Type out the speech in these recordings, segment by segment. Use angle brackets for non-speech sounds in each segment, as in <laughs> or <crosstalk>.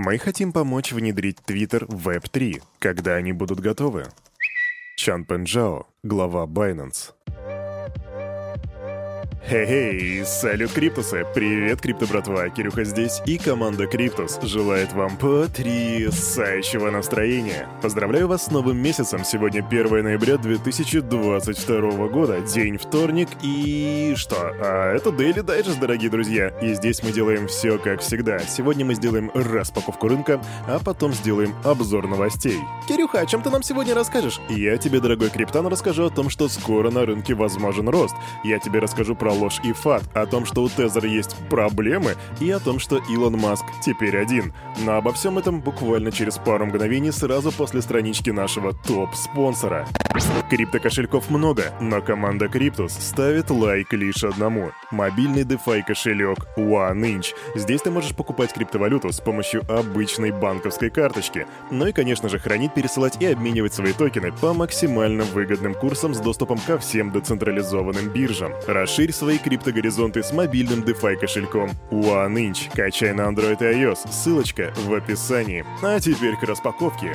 Мы хотим помочь внедрить Twitter в Web3, когда они будут готовы. Чан Пенджао, глава Binance. Хей-хей, салют, Криптусы! Привет, Крипто братва, Кирюха здесь, и команда Криптус желает вам потрясающего настроения. Поздравляю вас с новым месяцем, сегодня 1 ноября 2022 года, день вторник, и что? А это Daily Digest, дорогие друзья, и здесь мы делаем все как всегда. Сегодня мы сделаем распаковку рынка, а потом сделаем обзор новостей. Кирюха, о чем ты нам сегодня расскажешь? Я тебе, дорогой Криптан, расскажу о том, что скоро на рынке возможен рост. Я тебе расскажу про ложь и фат, о том, что у Тезера есть проблемы, и о том, что Илон Маск теперь один. Но обо всем этом буквально через пару мгновений сразу после странички нашего топ-спонсора. Крипто-кошельков много, но команда Криптус ставит лайк лишь одному. Мобильный DeFi кошелек OneInch. Здесь ты можешь покупать криптовалюту с помощью обычной банковской карточки. Ну и, конечно же, хранить, пересылать и обменивать свои токены по максимально выгодным курсам с доступом ко всем децентрализованным биржам. Расширь свои криптогоризонты с мобильным DeFi кошельком OneInch. Качай на Android и iOS. Ссылочка в описании. А теперь к распаковке.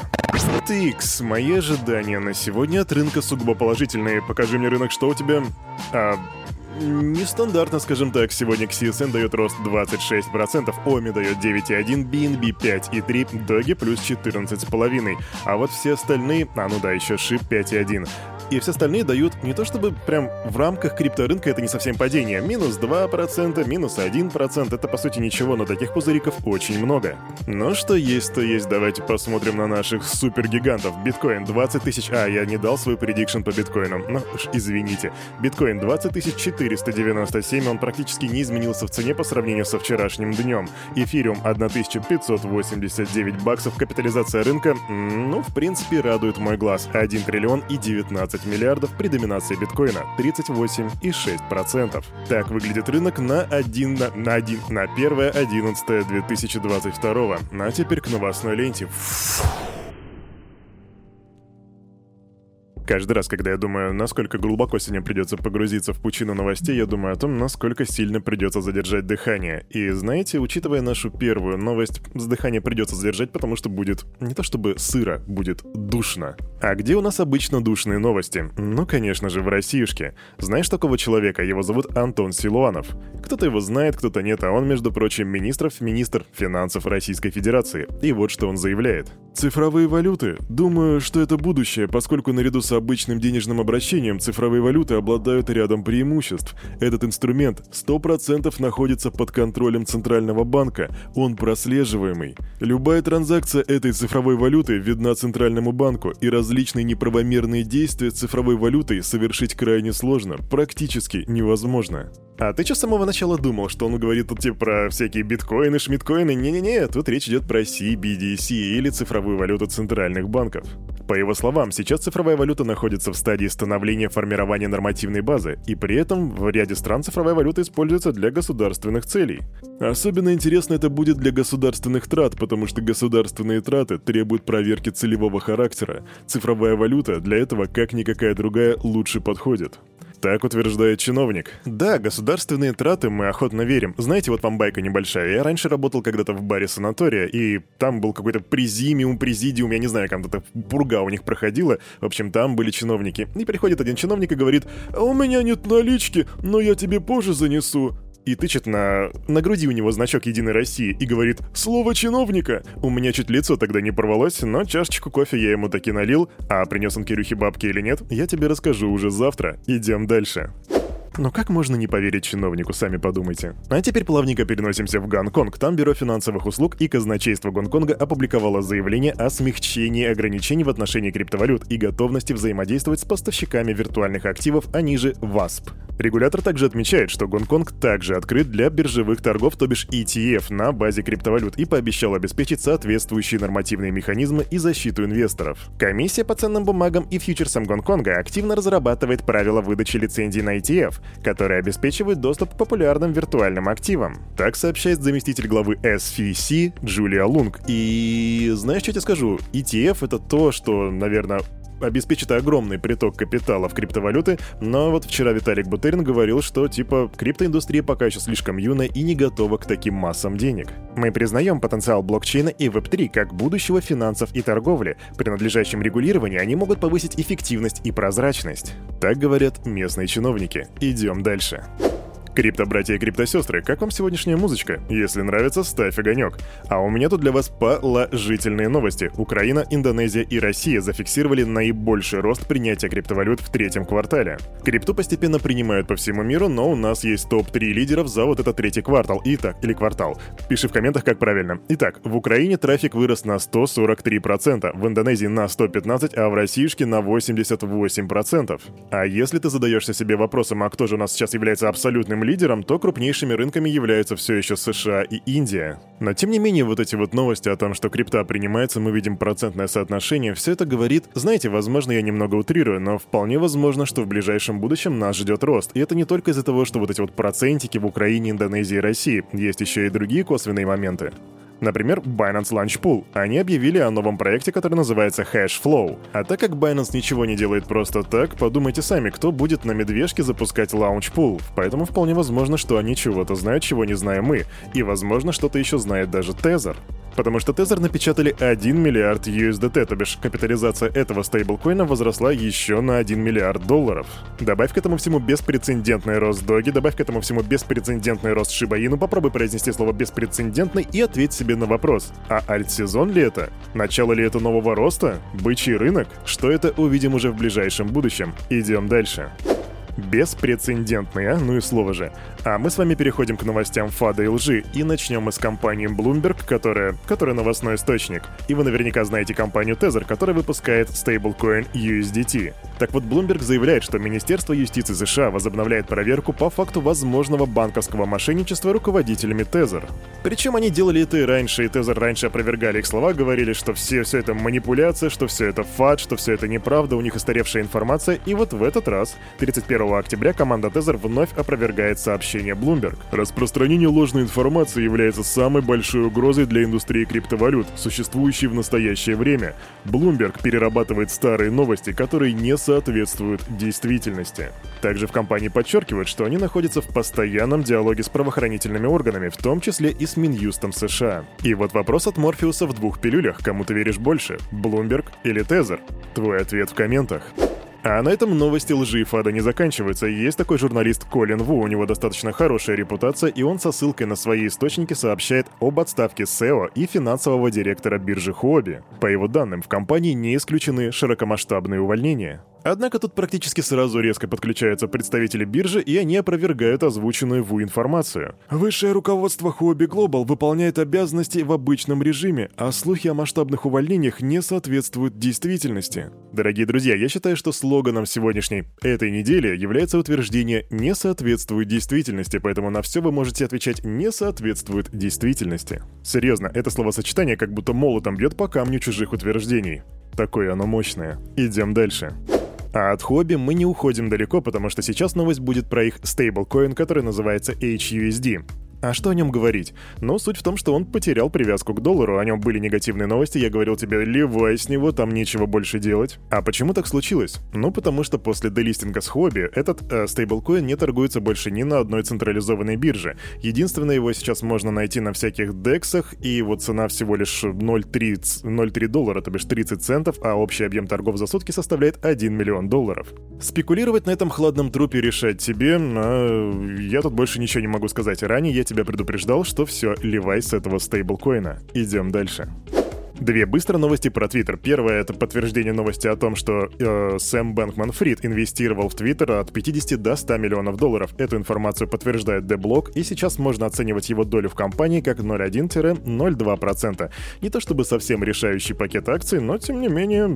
TX, мои ожидания на сегодня от рынка сугубо положительные. Покажи мне рынок, что у тебя... А, Нестандартно, скажем так, сегодня CSN дает рост 26%, OMI дает 9,1%, BNB 5,3%, Doge плюс 14,5%. А вот все остальные, а ну да, еще SHIB 5,1% и все остальные дают не то чтобы прям в рамках крипторынка это не совсем падение. Минус 2%, минус 1%, это по сути ничего, но таких пузыриков очень много. Но что есть, то есть. Давайте посмотрим на наших супергигантов. Биткоин 20 тысяч... А, я не дал свой предикшн по биткоинам. Ну уж извините. Биткоин 20 497, он практически не изменился в цене по сравнению со вчерашним днем. Эфириум 1589 баксов, капитализация рынка, ну, в принципе, радует мой глаз. 1 триллион и 19 миллиардов при доминации биткоина 38,6%. Так выглядит рынок на 1 на, на 1 на 1 11 2022. А теперь к новостной ленте. Фу. Каждый раз, когда я думаю, насколько глубоко сегодня придется погрузиться в пучину новостей, я думаю о том, насколько сильно придется задержать дыхание. И знаете, учитывая нашу первую новость, с дыхания придется задержать, потому что будет не то чтобы сыро, будет душно. А где у нас обычно душные новости? Ну, конечно же, в Россиюшке. Знаешь такого человека? Его зовут Антон Силуанов. Кто-то его знает, кто-то нет, а он, между прочим, министров, министр финансов Российской Федерации. И вот что он заявляет. Цифровые валюты. Думаю, что это будущее, поскольку наряду с обычным денежным обращением цифровые валюты обладают рядом преимуществ. Этот инструмент 100% находится под контролем Центрального банка, он прослеживаемый. Любая транзакция этой цифровой валюты видна Центральному банку, и различные неправомерные действия цифровой валютой совершить крайне сложно, практически невозможно. А ты что с самого начала думал, что он говорит тут типа про всякие биткоины, шмиткоины? Не-не-не, тут речь идет про CBDC или цифровую валюту центральных банков. По его словам, сейчас цифровая валюта находится в стадии становления формирования нормативной базы, и при этом в ряде стран цифровая валюта используется для государственных целей. Особенно интересно это будет для государственных трат, потому что государственные траты требуют проверки целевого характера. Цифровая валюта для этого, как никакая другая, лучше подходит. Так утверждает чиновник. Да, государственные траты мы охотно верим. Знаете, вот вам байка небольшая. Я раньше работал когда-то в баре санатория, и там был какой-то презимиум, президиум, я не знаю, как то пурга у них проходила. В общем, там были чиновники. И приходит один чиновник и говорит, а у меня нет налички, но я тебе позже занесу и тычет на... на груди у него значок Единой России и говорит «Слово чиновника!» У меня чуть лицо тогда не порвалось, но чашечку кофе я ему таки налил, а принес он Кирюхе бабки или нет, я тебе расскажу уже завтра. Идем дальше. Но как можно не поверить чиновнику, сами подумайте. А теперь плавненько переносимся в Гонконг. Там Бюро финансовых услуг и казначейство Гонконга опубликовало заявление о смягчении ограничений в отношении криптовалют и готовности взаимодействовать с поставщиками виртуальных активов, а ниже ВАСП. Регулятор также отмечает, что Гонконг также открыт для биржевых торгов, то бишь ETF, на базе криптовалют и пообещал обеспечить соответствующие нормативные механизмы и защиту инвесторов. Комиссия по ценным бумагам и фьючерсам Гонконга активно разрабатывает правила выдачи лицензий на ETF, которые обеспечивают доступ к популярным виртуальным активам. Так сообщает заместитель главы SFC Джулия Лунг. И знаешь, что я тебе скажу? ETF — это то, что, наверное, обеспечит огромный приток капитала в криптовалюты, но вот вчера Виталик Бутерин говорил, что типа криптоиндустрия пока еще слишком юная и не готова к таким массам денег. Мы признаем потенциал блокчейна и Web3 как будущего финансов и торговли. При надлежащем регулировании они могут повысить эффективность и прозрачность. Так говорят местные чиновники. Идем дальше. Крипто-братья и крипто-сестры, как вам сегодняшняя музычка? Если нравится, ставь огонек. А у меня тут для вас положительные новости. Украина, Индонезия и Россия зафиксировали наибольший рост принятия криптовалют в третьем квартале. Крипту постепенно принимают по всему миру, но у нас есть топ-3 лидеров за вот этот третий квартал. Итак, или квартал. Пиши в комментах, как правильно. Итак, в Украине трафик вырос на 143%, в Индонезии на 115%, а в Россиюшке на 88%. А если ты задаешься себе вопросом, а кто же у нас сейчас является абсолютным лидером, то крупнейшими рынками являются все еще США и Индия. Но тем не менее, вот эти вот новости о том, что крипта принимается, мы видим процентное соотношение, все это говорит, знаете, возможно, я немного утрирую, но вполне возможно, что в ближайшем будущем нас ждет рост. И это не только из-за того, что вот эти вот процентики в Украине, Индонезии и России, есть еще и другие косвенные моменты. Например, Binance Launch Pool. Они объявили о новом проекте, который называется Hashflow. А так как Binance ничего не делает просто так, подумайте сами, кто будет на медвежке запускать Launch Pool. Поэтому вполне возможно, что они чего-то знают, чего не знаем мы. И возможно, что-то еще знает даже Тезер. Потому что Тезер напечатали 1 миллиард USDT, то бишь капитализация этого стейблкоина возросла еще на 1 миллиард долларов. Добавь к этому всему беспрецедентный рост Доги, добавь к этому всему беспрецедентный рост Шибаину, попробуй произнести слово «беспрецедентный» и ответь себе на вопрос, а альт-сезон ли это? Начало ли это нового роста? Бычий рынок? Что это увидим уже в ближайшем будущем. Идем дальше. Беспрецедентный, а? Ну и слово же. А мы с вами переходим к новостям фада и лжи, и начнем мы с компании Bloomberg, которая, которая новостной источник. И вы наверняка знаете компанию Tether, которая выпускает стейблкоин USDT. Так вот, Bloomberg заявляет, что Министерство юстиции США возобновляет проверку по факту возможного банковского мошенничества руководителями Tether. Причем они делали это и раньше, и Tether раньше опровергали их слова, говорили, что все, все это манипуляция, что все это фад, что все это неправда, у них истаревшая информация, и вот в этот раз, 31 октября, команда Tether вновь опровергает сообщение сообщение Bloomberg. Распространение ложной информации является самой большой угрозой для индустрии криптовалют, существующей в настоящее время. Bloomberg перерабатывает старые новости, которые не соответствуют действительности. Также в компании подчеркивают, что они находятся в постоянном диалоге с правоохранительными органами, в том числе и с Минюстом США. И вот вопрос от Морфеуса в двух пилюлях. Кому ты веришь больше, Bloomberg или Тезер? Твой ответ в комментах. А на этом новости лжи фада не заканчиваются. Есть такой журналист Колин Ву, у него достаточно хорошая репутация, и он со ссылкой на свои источники сообщает об отставке SEO и финансового директора биржи Хуоби. По его данным, в компании не исключены широкомасштабные увольнения. Однако тут практически сразу резко подключаются представители биржи, и они опровергают озвученную ВУ информацию. Высшее руководство Хобби Global выполняет обязанности в обычном режиме, а слухи о масштабных увольнениях не соответствуют действительности. Дорогие друзья, я считаю, что слоганом сегодняшней этой недели является утверждение «не соответствует действительности», поэтому на все вы можете отвечать «не соответствует действительности». Серьезно, это словосочетание как будто молотом бьет по камню чужих утверждений. Такое оно мощное. Идем дальше. А от хобби мы не уходим далеко, потому что сейчас новость будет про их стейблкоин, который называется HUSD. А что о нем говорить? Но суть в том, что он потерял привязку к доллару, о нем были негативные новости, я говорил тебе, ливай с него, там нечего больше делать. А почему так случилось? Ну, потому что после делистинга с хобби этот э, стейблкоин не торгуется больше ни на одной централизованной бирже. Единственное, его сейчас можно найти на всяких дексах, и вот цена всего лишь 0,3 доллара, то бишь 30 центов, а общий объем торгов за сутки составляет 1 миллион долларов. Спекулировать на этом хладном трупе решать тебе, а я тут больше ничего не могу сказать. Ранее я тебе тебя предупреждал, что все, ливай с этого стейблкоина. Идем дальше. Две быстрые новости про Твиттер. Первое — это подтверждение новости о том, что э, Сэм Бэнкман Фрид инвестировал в Твиттер от 50 до 100 миллионов долларов. Эту информацию подтверждает Деблок, и сейчас можно оценивать его долю в компании как 0,1-0,2%. Не то чтобы совсем решающий пакет акций, но тем не менее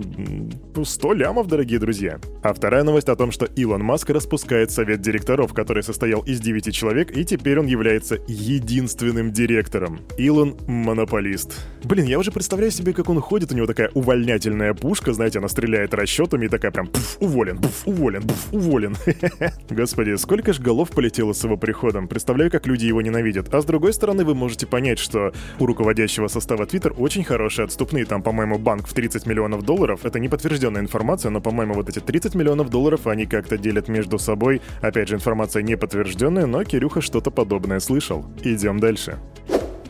100 лямов, дорогие друзья. А вторая новость о том, что Илон Маск распускает совет директоров, который состоял из 9 человек, и теперь он является единственным директором. Илон — монополист. Блин, я уже представляю представляю себе, как он ходит, у него такая увольнятельная пушка, знаете, она стреляет расчетами и такая прям пф, уволен, пф, уволен, пф, уволен. <laughs> Господи, сколько ж голов полетело с его приходом. Представляю, как люди его ненавидят. А с другой стороны, вы можете понять, что у руководящего состава Twitter очень хорошие отступные. Там, по-моему, банк в 30 миллионов долларов. Это не подтвержденная информация, но, по-моему, вот эти 30 миллионов долларов они как-то делят между собой. Опять же, информация не подтвержденная, но Кирюха что-то подобное слышал. Идем дальше.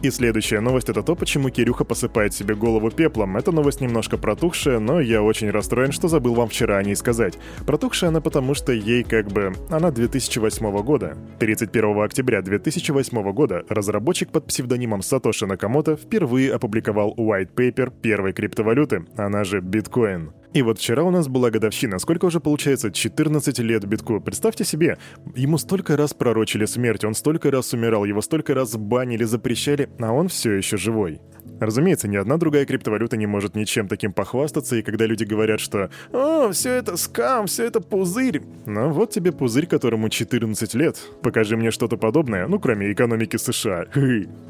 И следующая новость — это то, почему Кирюха посыпает себе голову пеплом. Эта новость немножко протухшая, но я очень расстроен, что забыл вам вчера о ней сказать. Протухшая она потому, что ей как бы... Она 2008 года. 31 октября 2008 года разработчик под псевдонимом Сатоши Накамото впервые опубликовал white paper первой криптовалюты, она же биткоин. И вот вчера у нас была годовщина. Сколько уже получается? 14 лет битку. Представьте себе, ему столько раз пророчили смерть, он столько раз умирал, его столько раз банили, запрещали, а он все еще живой. Разумеется, ни одна другая криптовалюта не может ничем таким похвастаться, и когда люди говорят, что «О, все это скам, все это пузырь», ну вот тебе пузырь, которому 14 лет. Покажи мне что-то подобное, ну кроме экономики США.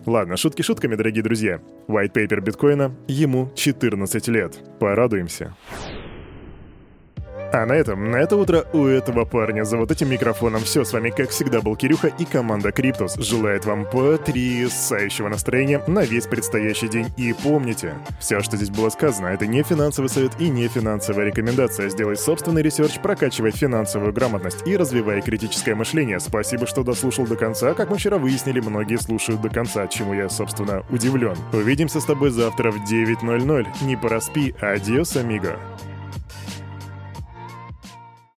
Ладно, шутки шутками, дорогие друзья. White Paper биткоина, ему 14 лет. Порадуемся. А на этом, на это утро у этого парня за вот этим микрофоном все. С вами, как всегда, был Кирюха и команда Криптус. Желает вам потрясающего настроения на весь предстоящий день. И помните, все, что здесь было сказано, это не финансовый совет и не финансовая рекомендация. Сделай собственный research, прокачивай финансовую грамотность и развивай критическое мышление. Спасибо, что дослушал до конца. Как мы вчера выяснили, многие слушают до конца, чему я, собственно, удивлен. Увидимся с тобой завтра в 9.00. Не проспи. Adiós, amigo.